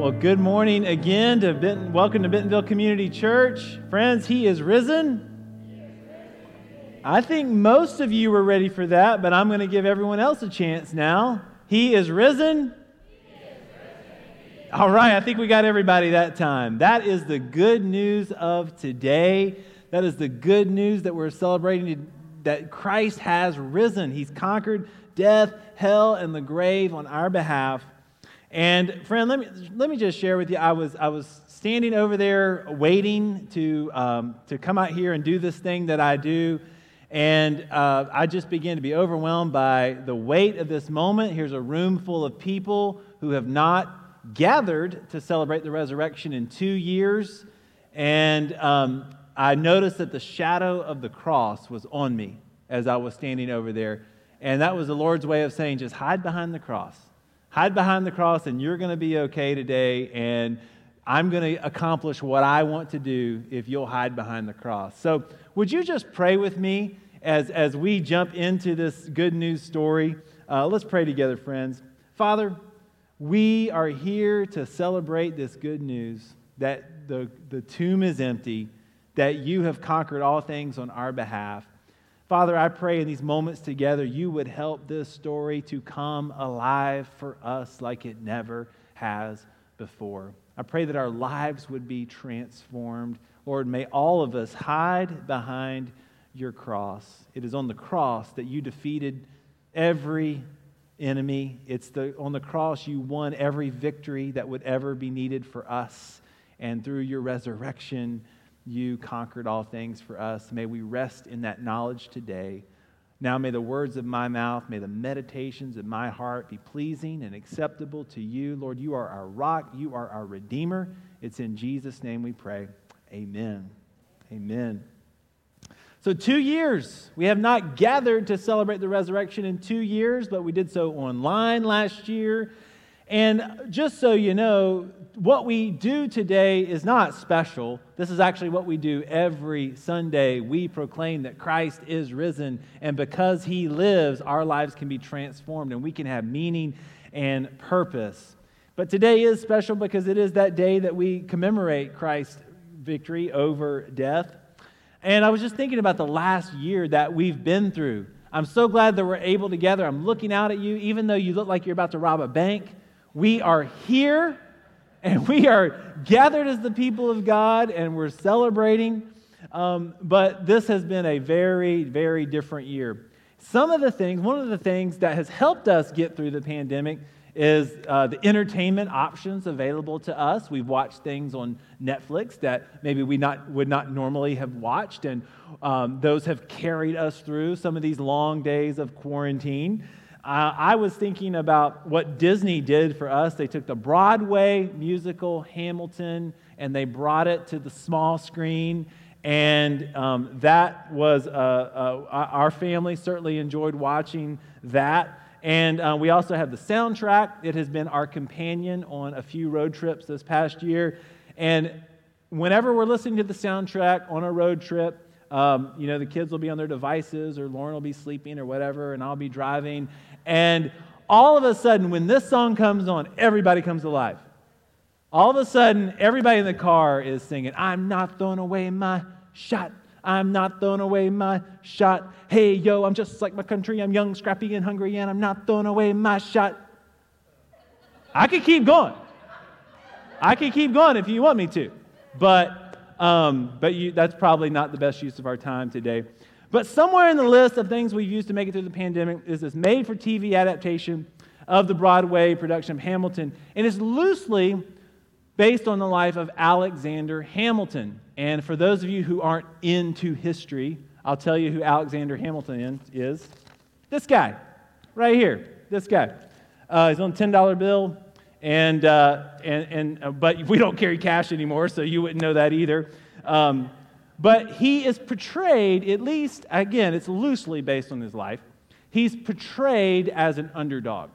Well, good morning again to Benton, welcome to Bentonville Community Church. Friends, he is risen. I think most of you were ready for that, but I'm going to give everyone else a chance now. He is risen. All right, I think we got everybody that time. That is the good news of today. That is the good news that we're celebrating that Christ has risen. He's conquered death, hell, and the grave on our behalf. And friend, let me let me just share with you. I was I was standing over there waiting to um, to come out here and do this thing that I do, and uh, I just began to be overwhelmed by the weight of this moment. Here's a room full of people who have not gathered to celebrate the resurrection in two years, and um, I noticed that the shadow of the cross was on me as I was standing over there, and that was the Lord's way of saying, just hide behind the cross hide behind the cross and you're going to be okay today and I'm going to accomplish what I want to do if you'll hide behind the cross. So, would you just pray with me as, as we jump into this good news story? Uh, let's pray together, friends. Father, we are here to celebrate this good news that the, the tomb is empty, that you have conquered all things on our behalf. Father, I pray in these moments together, you would help this story to come alive for us like it never has before. I pray that our lives would be transformed. Lord, may all of us hide behind your cross. It is on the cross that you defeated every enemy. It's the, on the cross you won every victory that would ever be needed for us. And through your resurrection, you conquered all things for us. May we rest in that knowledge today. Now may the words of my mouth, may the meditations of my heart be pleasing and acceptable to you. Lord, you are our rock, you are our redeemer. It's in Jesus' name we pray. Amen. Amen. So, two years. We have not gathered to celebrate the resurrection in two years, but we did so online last year. And just so you know, what we do today is not special. This is actually what we do every Sunday. We proclaim that Christ is risen, and because he lives, our lives can be transformed and we can have meaning and purpose. But today is special because it is that day that we commemorate Christ's victory over death. And I was just thinking about the last year that we've been through. I'm so glad that we're able to gather. I'm looking out at you, even though you look like you're about to rob a bank. We are here and we are gathered as the people of God and we're celebrating. Um, but this has been a very, very different year. Some of the things, one of the things that has helped us get through the pandemic is uh, the entertainment options available to us. We've watched things on Netflix that maybe we not, would not normally have watched, and um, those have carried us through some of these long days of quarantine. Uh, I was thinking about what Disney did for us. They took the Broadway musical Hamilton and they brought it to the small screen. And um, that was, uh, uh, our family certainly enjoyed watching that. And uh, we also have the soundtrack. It has been our companion on a few road trips this past year. And whenever we're listening to the soundtrack on a road trip, um, you know, the kids will be on their devices, or Lauren will be sleeping, or whatever, and I'll be driving. And all of a sudden, when this song comes on, everybody comes alive. All of a sudden, everybody in the car is singing, I'm not throwing away my shot. I'm not throwing away my shot. Hey, yo, I'm just like my country. I'm young, scrappy, and hungry, and I'm not throwing away my shot. I could keep going. I could keep going if you want me to. But, um, but you, that's probably not the best use of our time today. But somewhere in the list of things we've used to make it through the pandemic is this made for TV adaptation of the Broadway production of Hamilton. And it's loosely based on the life of Alexander Hamilton. And for those of you who aren't into history, I'll tell you who Alexander Hamilton is. This guy, right here. This guy. Uh, he's on a $10 bill. And, uh, and, and, uh, but we don't carry cash anymore, so you wouldn't know that either. Um, but he is portrayed, at least, again, it's loosely based on his life, he's portrayed as an underdog.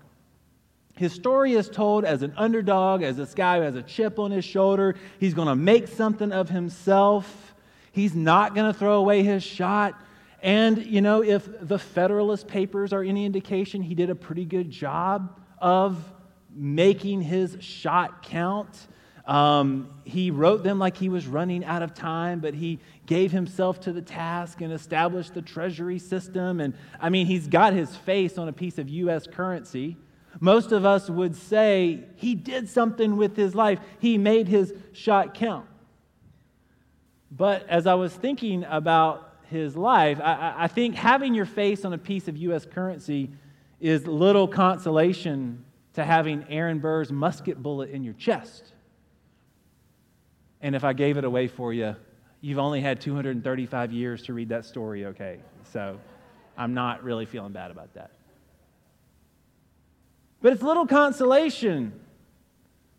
His story is told as an underdog, as this guy who has a chip on his shoulder. He's going to make something of himself. He's not going to throw away his shot. And, you know, if the Federalist Papers are any indication, he did a pretty good job of making his shot count. Um, he wrote them like he was running out of time, but he gave himself to the task and established the treasury system. And I mean, he's got his face on a piece of U.S. currency. Most of us would say he did something with his life, he made his shot count. But as I was thinking about his life, I, I think having your face on a piece of U.S. currency is little consolation to having Aaron Burr's musket bullet in your chest. And if I gave it away for you, you've only had 235 years to read that story, okay? So I'm not really feeling bad about that. But it's little consolation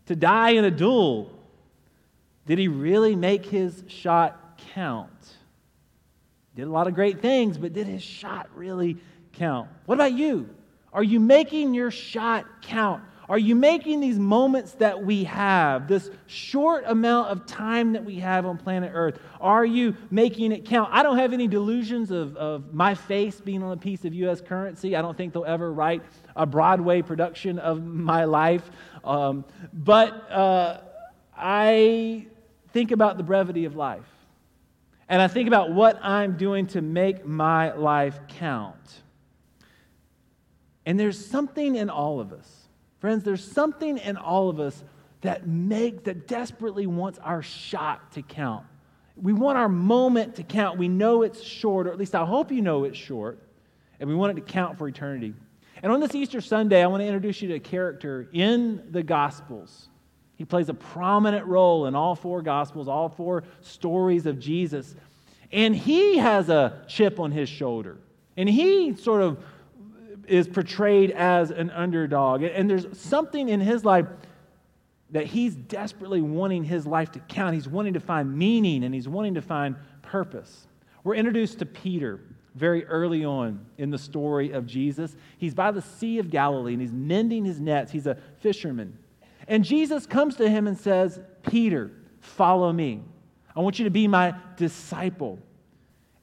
to die in a duel. Did he really make his shot count? Did a lot of great things, but did his shot really count? What about you? Are you making your shot count? Are you making these moments that we have, this short amount of time that we have on planet Earth, are you making it count? I don't have any delusions of, of my face being on a piece of U.S. currency. I don't think they'll ever write a Broadway production of my life. Um, but uh, I think about the brevity of life. And I think about what I'm doing to make my life count. And there's something in all of us Friends, there's something in all of us that make that desperately wants our shot to count. We want our moment to count. We know it's short, or at least I hope you know it's short, and we want it to count for eternity. And on this Easter Sunday, I want to introduce you to a character in the Gospels. He plays a prominent role in all four Gospels, all four stories of Jesus. And he has a chip on his shoulder. And he sort of is portrayed as an underdog. And there's something in his life that he's desperately wanting his life to count. He's wanting to find meaning and he's wanting to find purpose. We're introduced to Peter very early on in the story of Jesus. He's by the Sea of Galilee and he's mending his nets. He's a fisherman. And Jesus comes to him and says, Peter, follow me. I want you to be my disciple.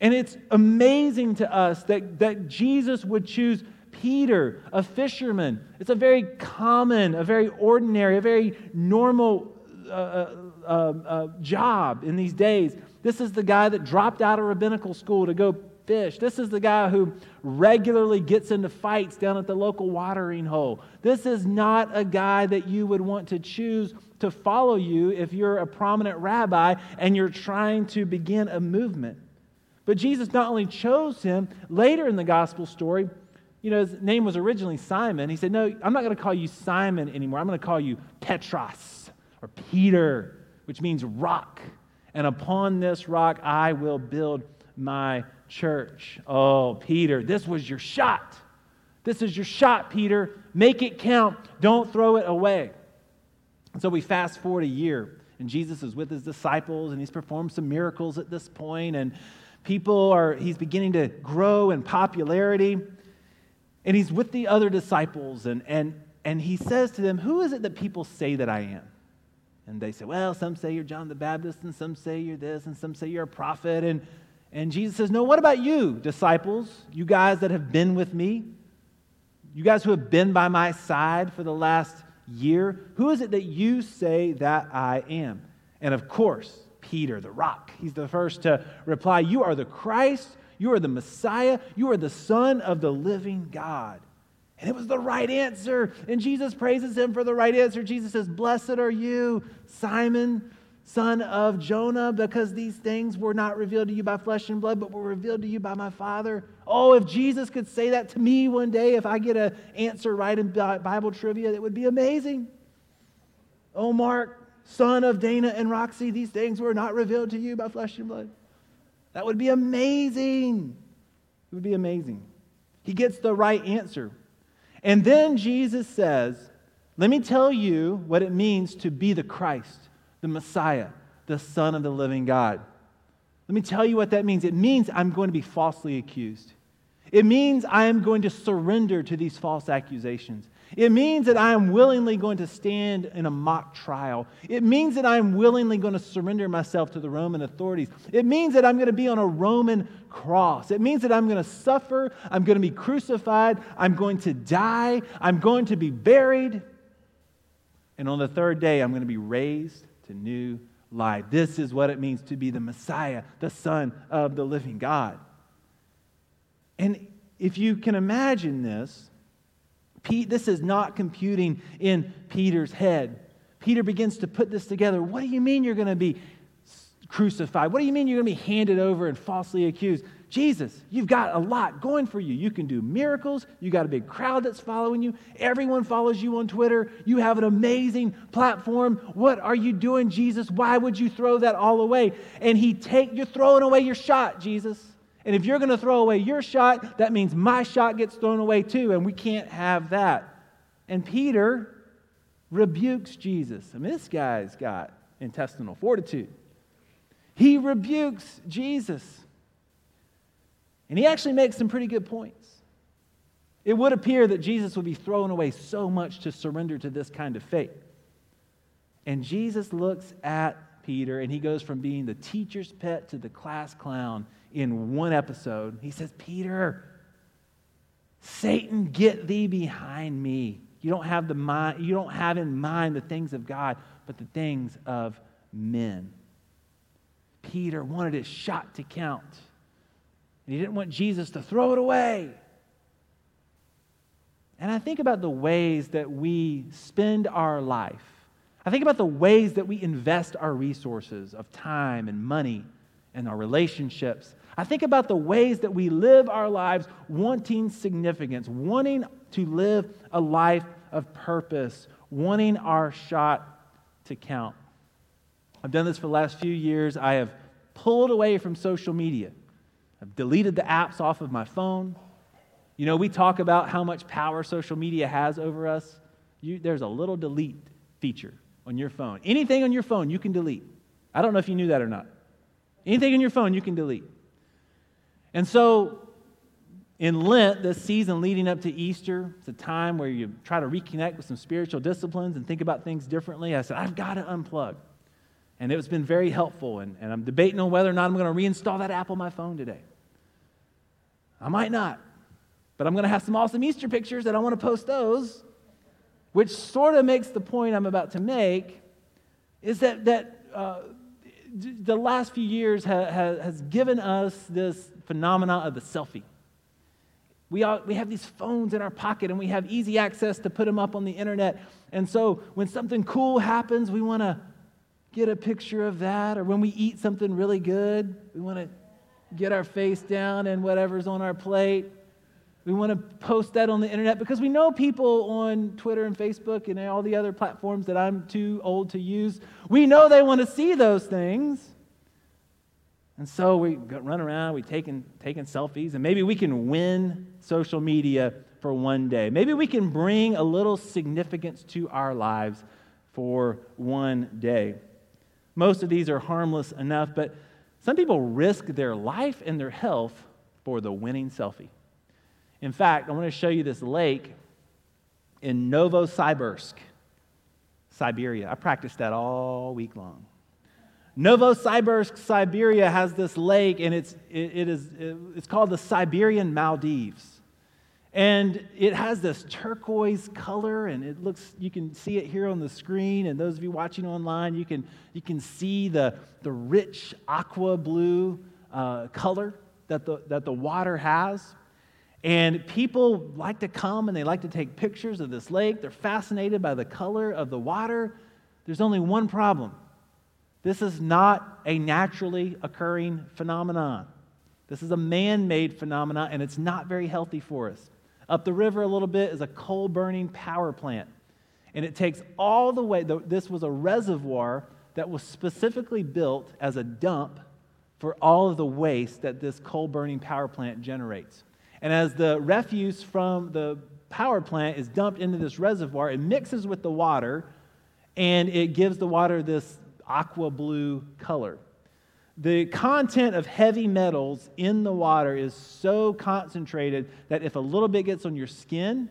And it's amazing to us that, that Jesus would choose Peter, a fisherman. It's a very common, a very ordinary, a very normal uh, uh, um, uh, job in these days. This is the guy that dropped out of rabbinical school to go fish. This is the guy who regularly gets into fights down at the local watering hole. This is not a guy that you would want to choose to follow you if you're a prominent rabbi and you're trying to begin a movement. But Jesus not only chose him, later in the gospel story, you know, his name was originally Simon. He said, No, I'm not going to call you Simon anymore. I'm going to call you Petros or Peter, which means rock. And upon this rock I will build my church. Oh, Peter, this was your shot. This is your shot, Peter. Make it count. Don't throw it away. And so we fast forward a year, and Jesus is with his disciples, and he's performed some miracles at this point, and people are, he's beginning to grow in popularity. And he's with the other disciples, and, and, and he says to them, Who is it that people say that I am? And they say, Well, some say you're John the Baptist, and some say you're this, and some say you're a prophet. And, and Jesus says, No, what about you, disciples? You guys that have been with me? You guys who have been by my side for the last year? Who is it that you say that I am? And of course, Peter, the rock, he's the first to reply, You are the Christ you are the Messiah. You are the Son of the living God. And it was the right answer. And Jesus praises him for the right answer. Jesus says, Blessed are you, Simon, son of Jonah, because these things were not revealed to you by flesh and blood, but were revealed to you by my Father. Oh, if Jesus could say that to me one day, if I get an answer right in Bible trivia, it would be amazing. Oh, Mark, son of Dana and Roxy, these things were not revealed to you by flesh and blood. That would be amazing. It would be amazing. He gets the right answer. And then Jesus says, Let me tell you what it means to be the Christ, the Messiah, the Son of the living God. Let me tell you what that means. It means I'm going to be falsely accused. It means I am going to surrender to these false accusations. It means that I am willingly going to stand in a mock trial. It means that I am willingly going to surrender myself to the Roman authorities. It means that I'm going to be on a Roman cross. It means that I'm going to suffer. I'm going to be crucified. I'm going to die. I'm going to be buried. And on the third day, I'm going to be raised to new life. This is what it means to be the Messiah, the Son of the living God. And if you can imagine this, Pete, this is not computing in Peter's head. Peter begins to put this together. What do you mean you're going to be crucified? What do you mean you're going to be handed over and falsely accused? Jesus, you've got a lot going for you. You can do miracles. You got a big crowd that's following you. Everyone follows you on Twitter. You have an amazing platform. What are you doing, Jesus? Why would you throw that all away? And he take you're throwing away your shot, Jesus. And if you're going to throw away your shot, that means my shot gets thrown away too, and we can't have that. And Peter rebukes Jesus. I mean, this guy's got intestinal fortitude. He rebukes Jesus. And he actually makes some pretty good points. It would appear that Jesus would be throwing away so much to surrender to this kind of faith. And Jesus looks at Peter and he goes from being the teacher's pet to the class clown in one episode. He says, Peter, Satan, get thee behind me. You don't have the mind, you don't have in mind the things of God, but the things of men. Peter wanted his shot to count. And he didn't want Jesus to throw it away. And I think about the ways that we spend our life. I think about the ways that we invest our resources of time and money and our relationships. I think about the ways that we live our lives wanting significance, wanting to live a life of purpose, wanting our shot to count. I've done this for the last few years. I have pulled away from social media. I've deleted the apps off of my phone. You know, we talk about how much power social media has over us. You, there's a little delete feature on your phone. Anything on your phone, you can delete. I don't know if you knew that or not. Anything on your phone, you can delete. And so, in Lent, this season leading up to Easter, it's a time where you try to reconnect with some spiritual disciplines and think about things differently. I said, I've got to unplug. And it's been very helpful. And, and I'm debating on whether or not I'm going to reinstall that app on my phone today. I might not. But I'm going to have some awesome Easter pictures and I want to post those, which sort of makes the point I'm about to make is that, that uh, the last few years ha, ha, has given us this phenomena of the selfie. We, all, we have these phones in our pocket and we have easy access to put them up on the internet. And so when something cool happens, we want to get a picture of that. Or when we eat something really good, we want to get our face down and whatever's on our plate. We want to post that on the internet because we know people on Twitter and Facebook and all the other platforms that I'm too old to use. We know they want to see those things. And so we run around, we taking taking selfies, and maybe we can win social media for one day. Maybe we can bring a little significance to our lives for one day. Most of these are harmless enough, but some people risk their life and their health for the winning selfie. In fact, I want to show you this lake in Novosibirsk, Siberia. I practiced that all week long. Novosibirsk, Siberia has this lake, and it's, it, it is, it's called the Siberian Maldives. And it has this turquoise color, and it looks, you can see it here on the screen. And those of you watching online, you can, you can see the, the rich aqua blue uh, color that the, that the water has. And people like to come and they like to take pictures of this lake. They're fascinated by the color of the water. There's only one problem this is not a naturally occurring phenomenon. This is a man made phenomenon, and it's not very healthy for us. Up the river a little bit is a coal burning power plant. And it takes all the way, this was a reservoir that was specifically built as a dump for all of the waste that this coal burning power plant generates. And as the refuse from the power plant is dumped into this reservoir, it mixes with the water and it gives the water this aqua blue color the content of heavy metals in the water is so concentrated that if a little bit gets on your skin,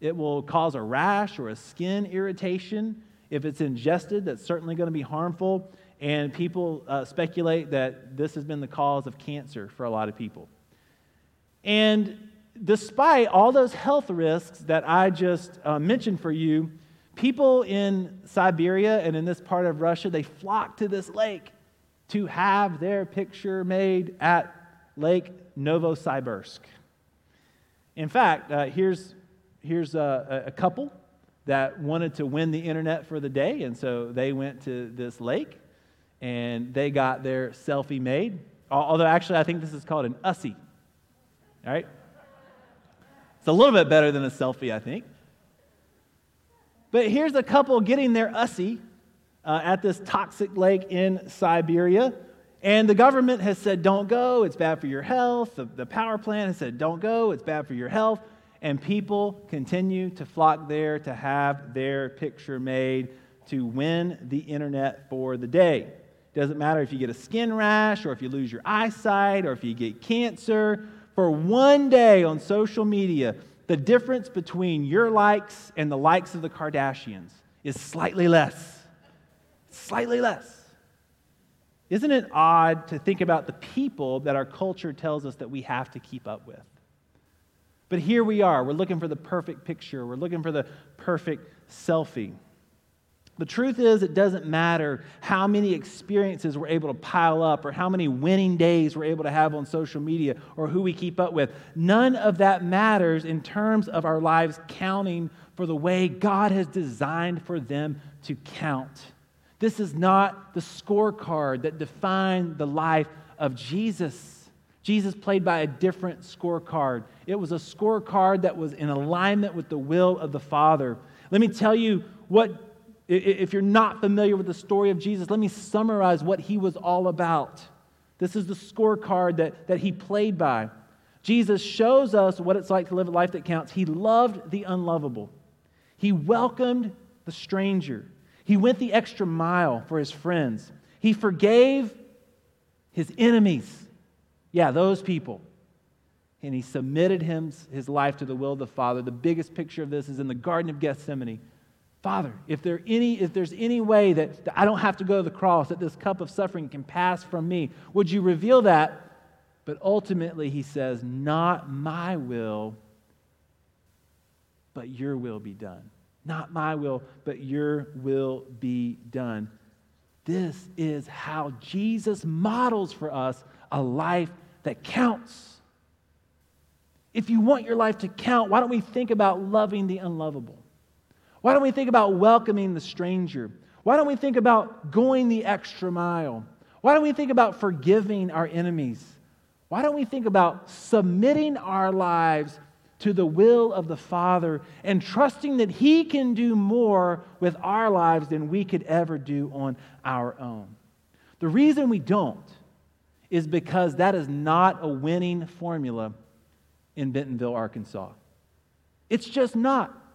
it will cause a rash or a skin irritation. If it's ingested, that's certainly going to be harmful. And people uh, speculate that this has been the cause of cancer for a lot of people. And despite all those health risks that I just uh, mentioned for you, People in Siberia and in this part of Russia, they flock to this lake to have their picture made at Lake Novosibirsk. In fact, uh, here's, here's a, a couple that wanted to win the internet for the day, and so they went to this lake and they got their selfie made. Although, actually, I think this is called an USSI. All right? It's a little bit better than a selfie, I think. But here's a couple getting their ussy uh, at this toxic lake in Siberia. And the government has said, don't go, it's bad for your health. The, the power plant has said, don't go, it's bad for your health. And people continue to flock there to have their picture made to win the internet for the day. Doesn't matter if you get a skin rash or if you lose your eyesight or if you get cancer. For one day on social media, the difference between your likes and the likes of the Kardashians is slightly less. Slightly less. Isn't it odd to think about the people that our culture tells us that we have to keep up with? But here we are. We're looking for the perfect picture, we're looking for the perfect selfie. The truth is, it doesn't matter how many experiences we're able to pile up or how many winning days we're able to have on social media or who we keep up with. None of that matters in terms of our lives counting for the way God has designed for them to count. This is not the scorecard that defined the life of Jesus. Jesus played by a different scorecard. It was a scorecard that was in alignment with the will of the Father. Let me tell you what if you're not familiar with the story of Jesus, let me summarize what he was all about. This is the scorecard that, that he played by. Jesus shows us what it's like to live a life that counts. He loved the unlovable, he welcomed the stranger, he went the extra mile for his friends, he forgave his enemies. Yeah, those people. And he submitted his life to the will of the Father. The biggest picture of this is in the Garden of Gethsemane Father, if, there any, if there's any way that, that I don't have to go to the cross, that this cup of suffering can pass from me, would you reveal that? But ultimately, he says, Not my will, but your will be done. Not my will, but your will be done. This is how Jesus models for us a life that counts. If you want your life to count, why don't we think about loving the unlovable? Why don't we think about welcoming the stranger? Why don't we think about going the extra mile? Why don't we think about forgiving our enemies? Why don't we think about submitting our lives to the will of the Father and trusting that He can do more with our lives than we could ever do on our own? The reason we don't is because that is not a winning formula in Bentonville, Arkansas. It's just not.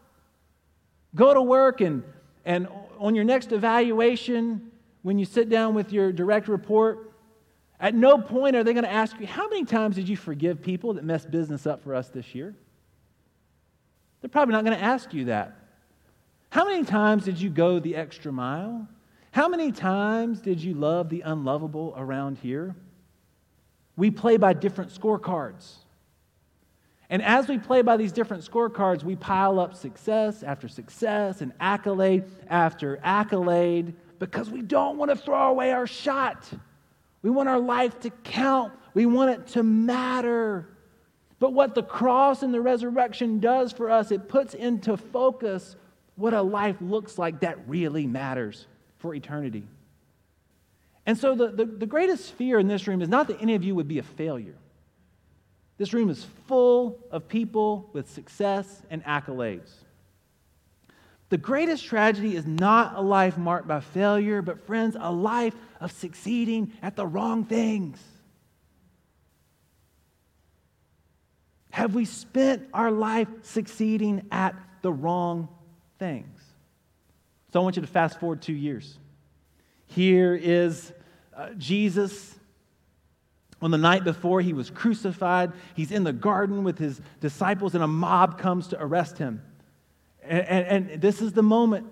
Go to work and, and on your next evaluation, when you sit down with your direct report, at no point are they going to ask you, How many times did you forgive people that messed business up for us this year? They're probably not going to ask you that. How many times did you go the extra mile? How many times did you love the unlovable around here? We play by different scorecards. And as we play by these different scorecards, we pile up success after success and accolade after accolade because we don't want to throw away our shot. We want our life to count, we want it to matter. But what the cross and the resurrection does for us, it puts into focus what a life looks like that really matters for eternity. And so, the, the, the greatest fear in this room is not that any of you would be a failure. This room is full of people with success and accolades. The greatest tragedy is not a life marked by failure, but, friends, a life of succeeding at the wrong things. Have we spent our life succeeding at the wrong things? So I want you to fast forward two years. Here is uh, Jesus on the night before he was crucified, he's in the garden with his disciples, and a mob comes to arrest him. And, and, and, this is the moment.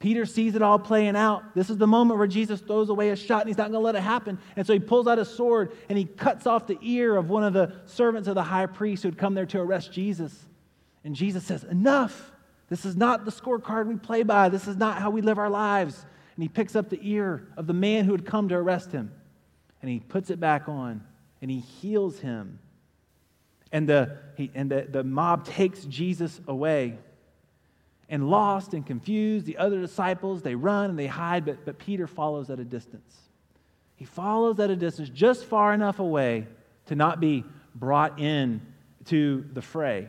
Peter sees it all playing out. This is the moment where Jesus throws away a shot and he's not going to let it happen. And so he pulls out a sword and he cuts off the ear of one of the servants of the high priest who had come there to arrest Jesus. And Jesus says, Enough. This is not the scorecard we play by. This is not how we live our lives. And he picks up the ear of the man who had come to arrest him and he puts it back on and he heals him. And the, he, and the, the mob takes Jesus away. And lost and confused, the other disciples, they run and they hide, but, but Peter follows at a distance. He follows at a distance, just far enough away to not be brought in to the fray.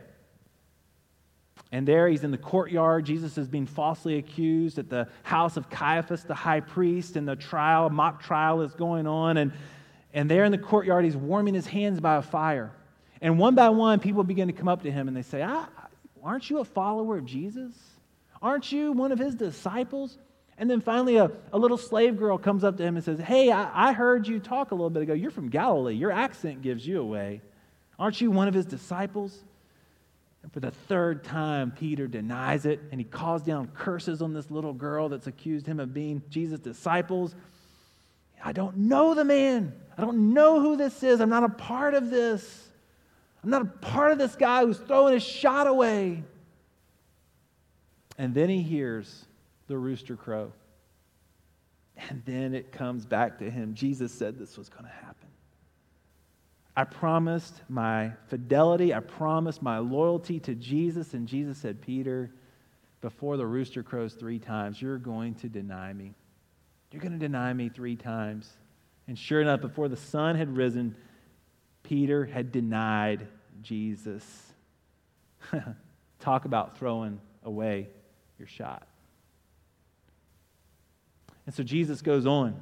And there he's in the courtyard. Jesus is being falsely accused at the house of Caiaphas, the high priest, and the trial, mock trial is going on. And, and there in the courtyard, he's warming his hands by a fire. And one by one, people begin to come up to him and they say, ah, Aren't you a follower of Jesus? Aren't you one of his disciples? And then finally, a, a little slave girl comes up to him and says, Hey, I, I heard you talk a little bit ago. You're from Galilee. Your accent gives you away. Aren't you one of his disciples? And for the third time, Peter denies it and he calls down curses on this little girl that's accused him of being Jesus' disciples. I don't know the man. I don't know who this is. I'm not a part of this. I'm not a part of this guy who's throwing his shot away. And then he hears the rooster crow. And then it comes back to him. Jesus said this was going to happen. I promised my fidelity, I promised my loyalty to Jesus. And Jesus said, Peter, before the rooster crows three times, you're going to deny me. You're going to deny me three times. And sure enough, before the sun had risen, Peter had denied Jesus. Talk about throwing away your shot. And so Jesus goes on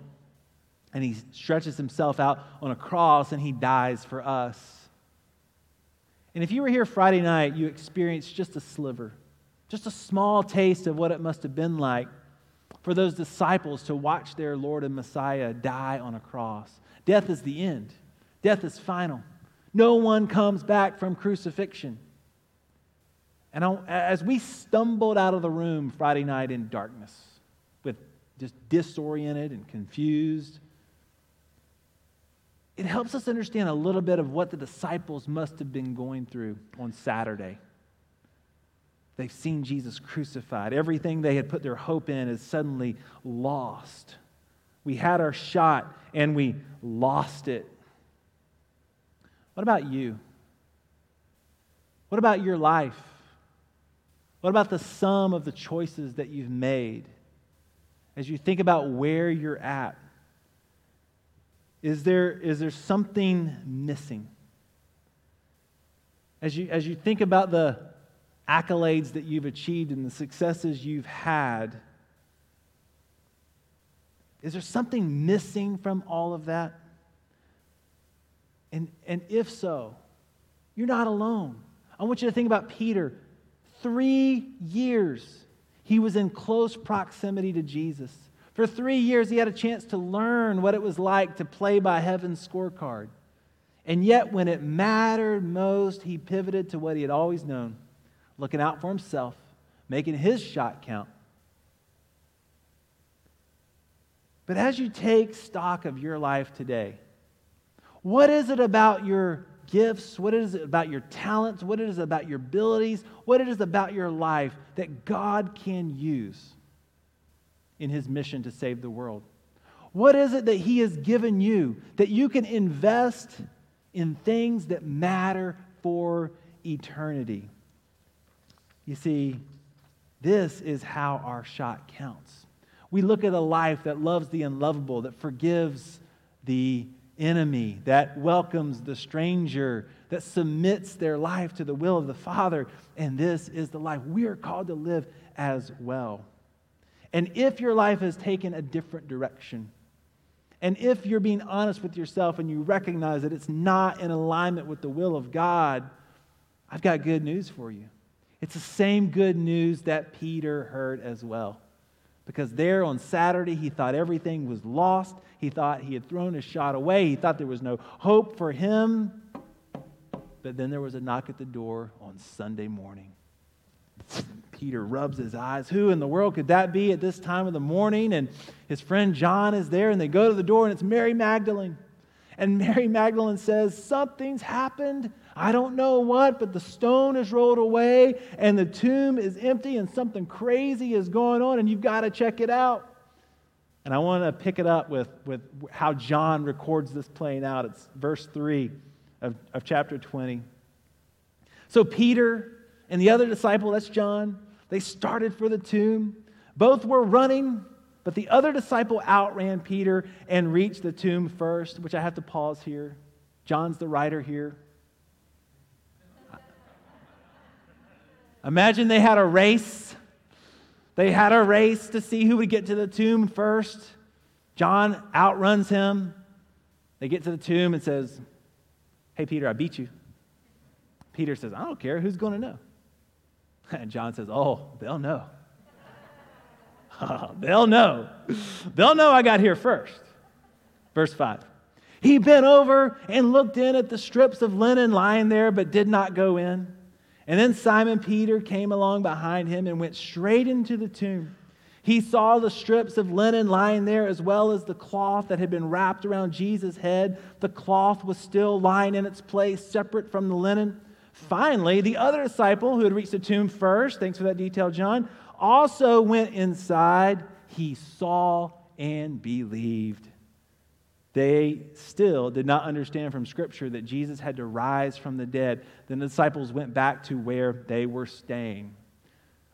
and he stretches himself out on a cross and he dies for us. And if you were here Friday night, you experienced just a sliver, just a small taste of what it must have been like for those disciples to watch their Lord and Messiah die on a cross. Death is the end, death is final. No one comes back from crucifixion. And as we stumbled out of the room Friday night in darkness, with just disoriented and confused, it helps us understand a little bit of what the disciples must have been going through on Saturday. They've seen Jesus crucified. Everything they had put their hope in is suddenly lost. We had our shot and we lost it. What about you? What about your life? What about the sum of the choices that you've made? As you think about where you're at, is there, is there something missing? As you, as you think about the accolades that you've achieved and the successes you've had, is there something missing from all of that? And, and if so, you're not alone. I want you to think about Peter. Three years he was in close proximity to Jesus. For three years, he had a chance to learn what it was like to play by heaven's scorecard. And yet, when it mattered most, he pivoted to what he had always known looking out for himself, making his shot count. But as you take stock of your life today, what is it about your gifts? What is it about your talents? What is it about your abilities? What is it about your life that God can use? In his mission to save the world? What is it that he has given you that you can invest in things that matter for eternity? You see, this is how our shot counts. We look at a life that loves the unlovable, that forgives the enemy, that welcomes the stranger, that submits their life to the will of the Father. And this is the life we are called to live as well. And if your life has taken a different direction, and if you're being honest with yourself and you recognize that it's not in alignment with the will of God, I've got good news for you. It's the same good news that Peter heard as well. Because there on Saturday, he thought everything was lost. He thought he had thrown his shot away. He thought there was no hope for him. But then there was a knock at the door on Sunday morning. Peter rubs his eyes. Who in the world could that be at this time of the morning? And his friend John is there, and they go to the door, and it's Mary Magdalene. And Mary Magdalene says, Something's happened. I don't know what, but the stone is rolled away and the tomb is empty and something crazy is going on and you've got to check it out. And I want to pick it up with, with how John records this playing out. It's verse 3 of, of chapter 20. So Peter and the other disciple, that's John, they started for the tomb. Both were running, but the other disciple outran Peter and reached the tomb first, which I have to pause here. John's the writer here. Imagine they had a race. They had a race to see who would get to the tomb first. John outruns him. They get to the tomb and says, Hey, Peter, I beat you. Peter says, I don't care. Who's going to know? And John says, Oh, they'll know. Oh, they'll know. They'll know I got here first. Verse 5. He bent over and looked in at the strips of linen lying there, but did not go in. And then Simon Peter came along behind him and went straight into the tomb. He saw the strips of linen lying there, as well as the cloth that had been wrapped around Jesus' head. The cloth was still lying in its place, separate from the linen. Finally, the other disciple who had reached the tomb first, thanks for that detail, John, also went inside. He saw and believed. They still did not understand from Scripture that Jesus had to rise from the dead. Then the disciples went back to where they were staying.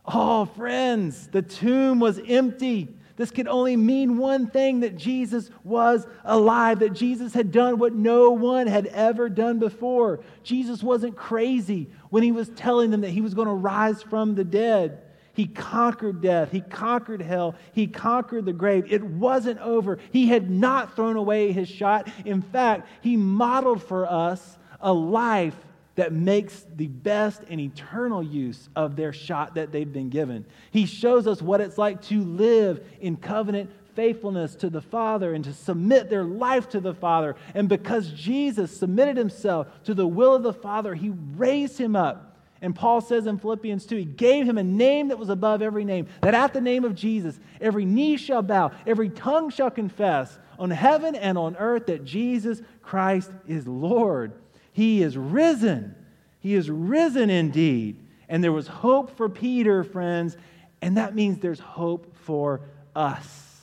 Oh, friends, the tomb was empty. This could only mean one thing that Jesus was alive, that Jesus had done what no one had ever done before. Jesus wasn't crazy when he was telling them that he was going to rise from the dead. He conquered death. He conquered hell. He conquered the grave. It wasn't over. He had not thrown away his shot. In fact, he modeled for us a life that makes the best and eternal use of their shot that they've been given. He shows us what it's like to live in covenant faithfulness to the Father and to submit their life to the Father. And because Jesus submitted himself to the will of the Father, he raised him up and Paul says in Philippians 2, he gave him a name that was above every name, that at the name of Jesus, every knee shall bow, every tongue shall confess on heaven and on earth that Jesus Christ is Lord. He is risen. He is risen indeed. And there was hope for Peter, friends, and that means there's hope for us.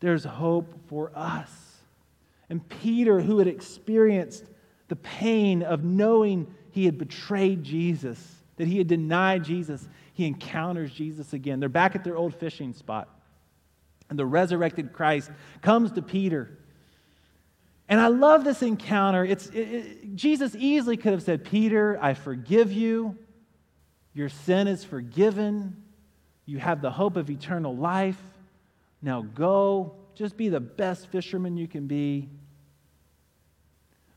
There's hope for us. And Peter, who had experienced the pain of knowing he had betrayed Jesus, that he had denied Jesus, he encounters Jesus again. They're back at their old fishing spot. And the resurrected Christ comes to Peter. And I love this encounter. It's, it, it, Jesus easily could have said, Peter, I forgive you. Your sin is forgiven. You have the hope of eternal life. Now go. Just be the best fisherman you can be.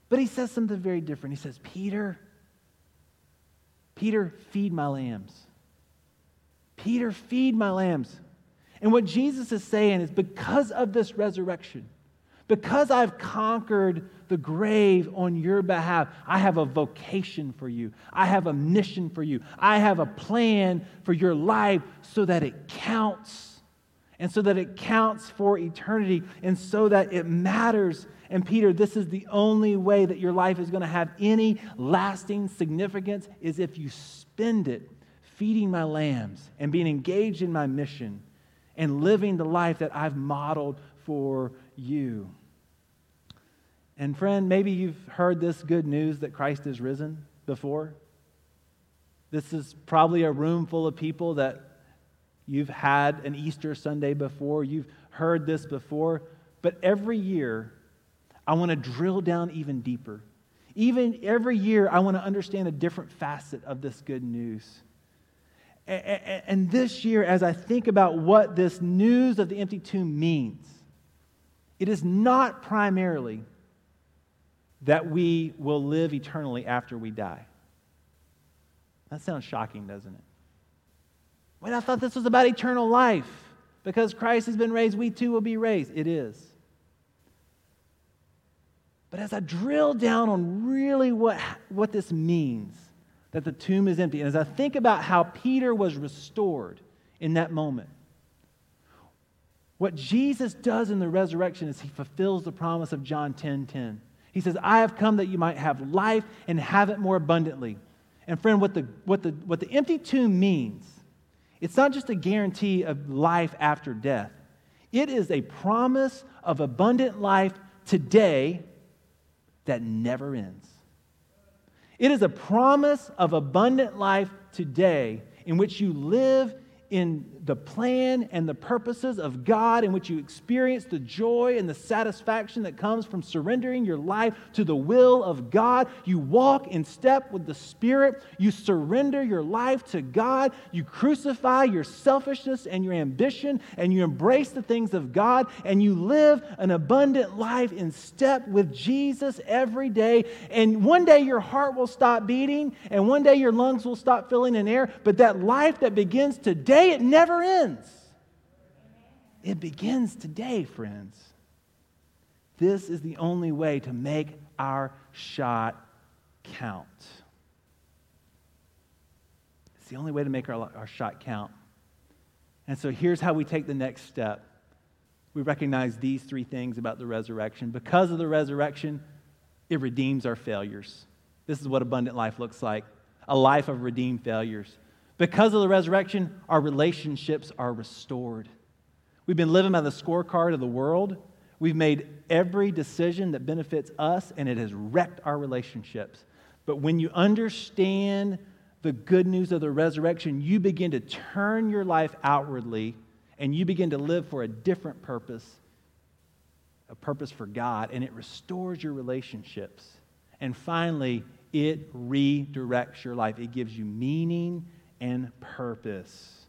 But he says something very different. He says, Peter, Peter, feed my lambs. Peter, feed my lambs. And what Jesus is saying is because of this resurrection, because I've conquered the grave on your behalf, I have a vocation for you. I have a mission for you. I have a plan for your life so that it counts and so that it counts for eternity and so that it matters and Peter, this is the only way that your life is going to have any lasting significance is if you spend it feeding my lambs and being engaged in my mission and living the life that I've modeled for you. And friend, maybe you've heard this good news that Christ is risen before. This is probably a room full of people that you've had an Easter Sunday before. You've heard this before. But every year, I want to drill down even deeper. Even every year, I want to understand a different facet of this good news. And this year, as I think about what this news of the empty tomb means, it is not primarily that we will live eternally after we die. That sounds shocking, doesn't it? Wait, I thought this was about eternal life. Because Christ has been raised, we too will be raised. It is. But as I drill down on really what, what this means, that the tomb is empty, and as I think about how Peter was restored in that moment, what Jesus does in the resurrection is he fulfills the promise of John 10 10. He says, I have come that you might have life and have it more abundantly. And friend, what the, what the, what the empty tomb means, it's not just a guarantee of life after death. It is a promise of abundant life today that never ends. It is a promise of abundant life today in which you live in the plan and the purposes of God, in which you experience the joy and the satisfaction that comes from surrendering your life to the will of God. You walk in step with the Spirit. You surrender your life to God. You crucify your selfishness and your ambition, and you embrace the things of God, and you live an abundant life in step with Jesus every day. And one day your heart will stop beating, and one day your lungs will stop filling in air. But that life that begins today, it never ends. It begins today, friends. This is the only way to make our shot count. It's the only way to make our, our shot count. And so here's how we take the next step. We recognize these three things about the resurrection. Because of the resurrection, it redeems our failures. This is what abundant life looks like a life of redeemed failures. Because of the resurrection, our relationships are restored. We've been living by the scorecard of the world. We've made every decision that benefits us, and it has wrecked our relationships. But when you understand the good news of the resurrection, you begin to turn your life outwardly and you begin to live for a different purpose, a purpose for God, and it restores your relationships. And finally, it redirects your life. It gives you meaning and purpose.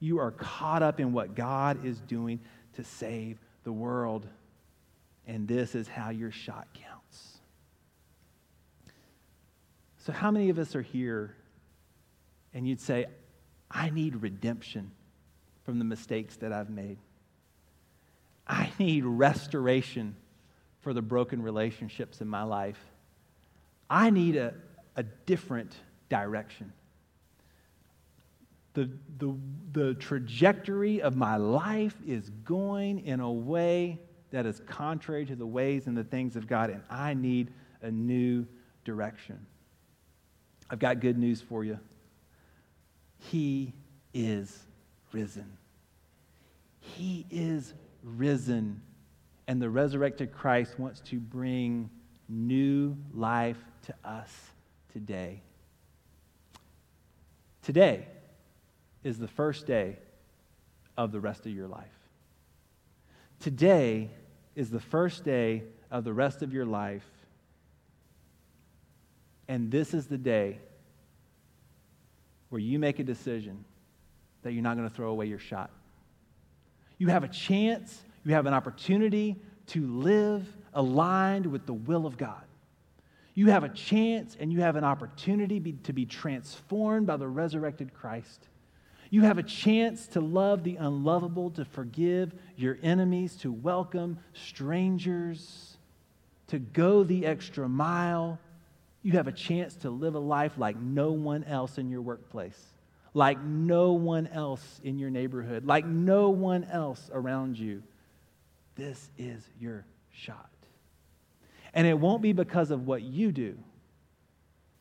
You are caught up in what God is doing to save the world. And this is how your shot counts. So, how many of us are here and you'd say, I need redemption from the mistakes that I've made? I need restoration for the broken relationships in my life. I need a, a different direction the, the, the trajectory of my life is going in a way that is contrary to the ways and the things of God, and I need a new direction. I've got good news for you. He is risen. He is risen. And the resurrected Christ wants to bring new life to us today. Today, is the first day of the rest of your life. Today is the first day of the rest of your life. And this is the day where you make a decision that you're not going to throw away your shot. You have a chance, you have an opportunity to live aligned with the will of God. You have a chance and you have an opportunity be, to be transformed by the resurrected Christ. You have a chance to love the unlovable, to forgive your enemies, to welcome strangers, to go the extra mile. You have a chance to live a life like no one else in your workplace, like no one else in your neighborhood, like no one else around you. This is your shot. And it won't be because of what you do,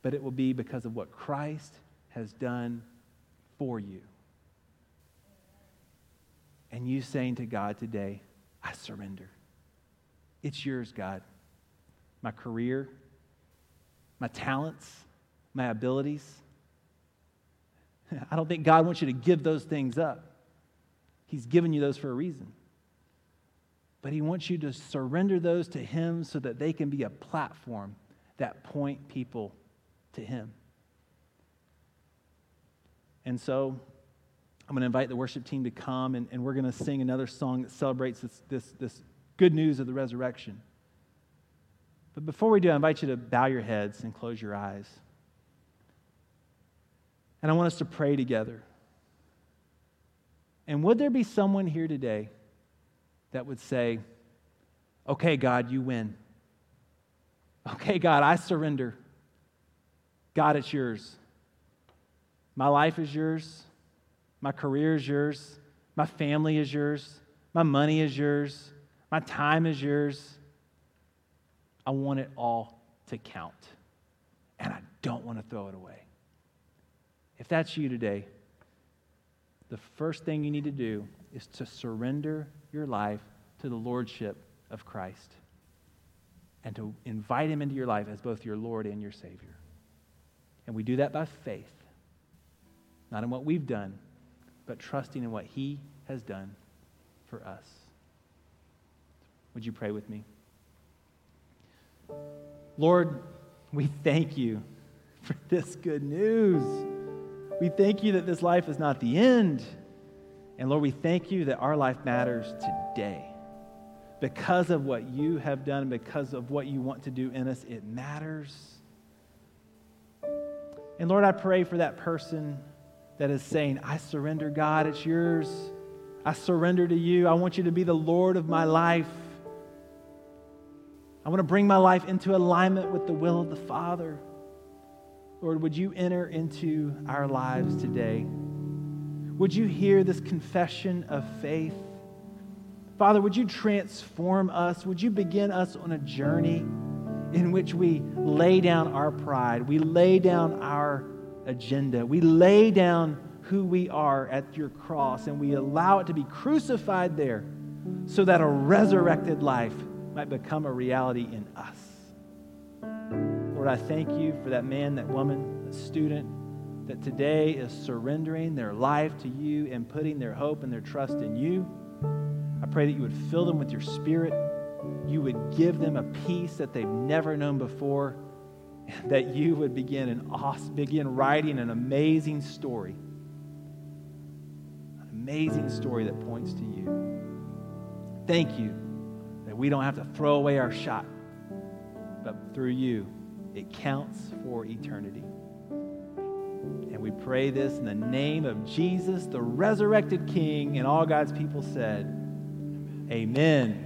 but it will be because of what Christ has done for you and you saying to God today, I surrender. It's yours, God. My career, my talents, my abilities. I don't think God wants you to give those things up. He's given you those for a reason. But He wants you to surrender those to Him so that they can be a platform that point people to Him. And so I'm going to invite the worship team to come, and, and we're going to sing another song that celebrates this, this, this good news of the resurrection. But before we do, I invite you to bow your heads and close your eyes. And I want us to pray together. And would there be someone here today that would say, Okay, God, you win. Okay, God, I surrender. God, it's yours. My life is yours. My career is yours. My family is yours. My money is yours. My time is yours. I want it all to count. And I don't want to throw it away. If that's you today, the first thing you need to do is to surrender your life to the lordship of Christ and to invite him into your life as both your Lord and your Savior. And we do that by faith, not in what we've done, but trusting in what he has done for us. Would you pray with me? Lord, we thank you for this good news. We thank you that this life is not the end. And Lord, we thank you that our life matters today. Because of what you have done, because of what you want to do in us, it matters. And Lord, I pray for that person that is saying, I surrender, God, it's yours. I surrender to you. I want you to be the Lord of my life. I want to bring my life into alignment with the will of the Father. Lord, would you enter into our lives today? Would you hear this confession of faith? Father, would you transform us? Would you begin us on a journey in which we lay down our pride? We lay down our agenda. We lay down who we are at your cross and we allow it to be crucified there so that a resurrected life might become a reality in us. Lord, I thank you for that man, that woman, that student that today is surrendering their life to you and putting their hope and their trust in you. I pray that you would fill them with your spirit. You would give them a peace that they've never known before. That you would begin an awesome, begin writing an amazing story. An amazing story that points to you. Thank you that we don't have to throw away our shot, but through you, it counts for eternity. And we pray this in the name of Jesus, the resurrected King, and all God's people said, Amen.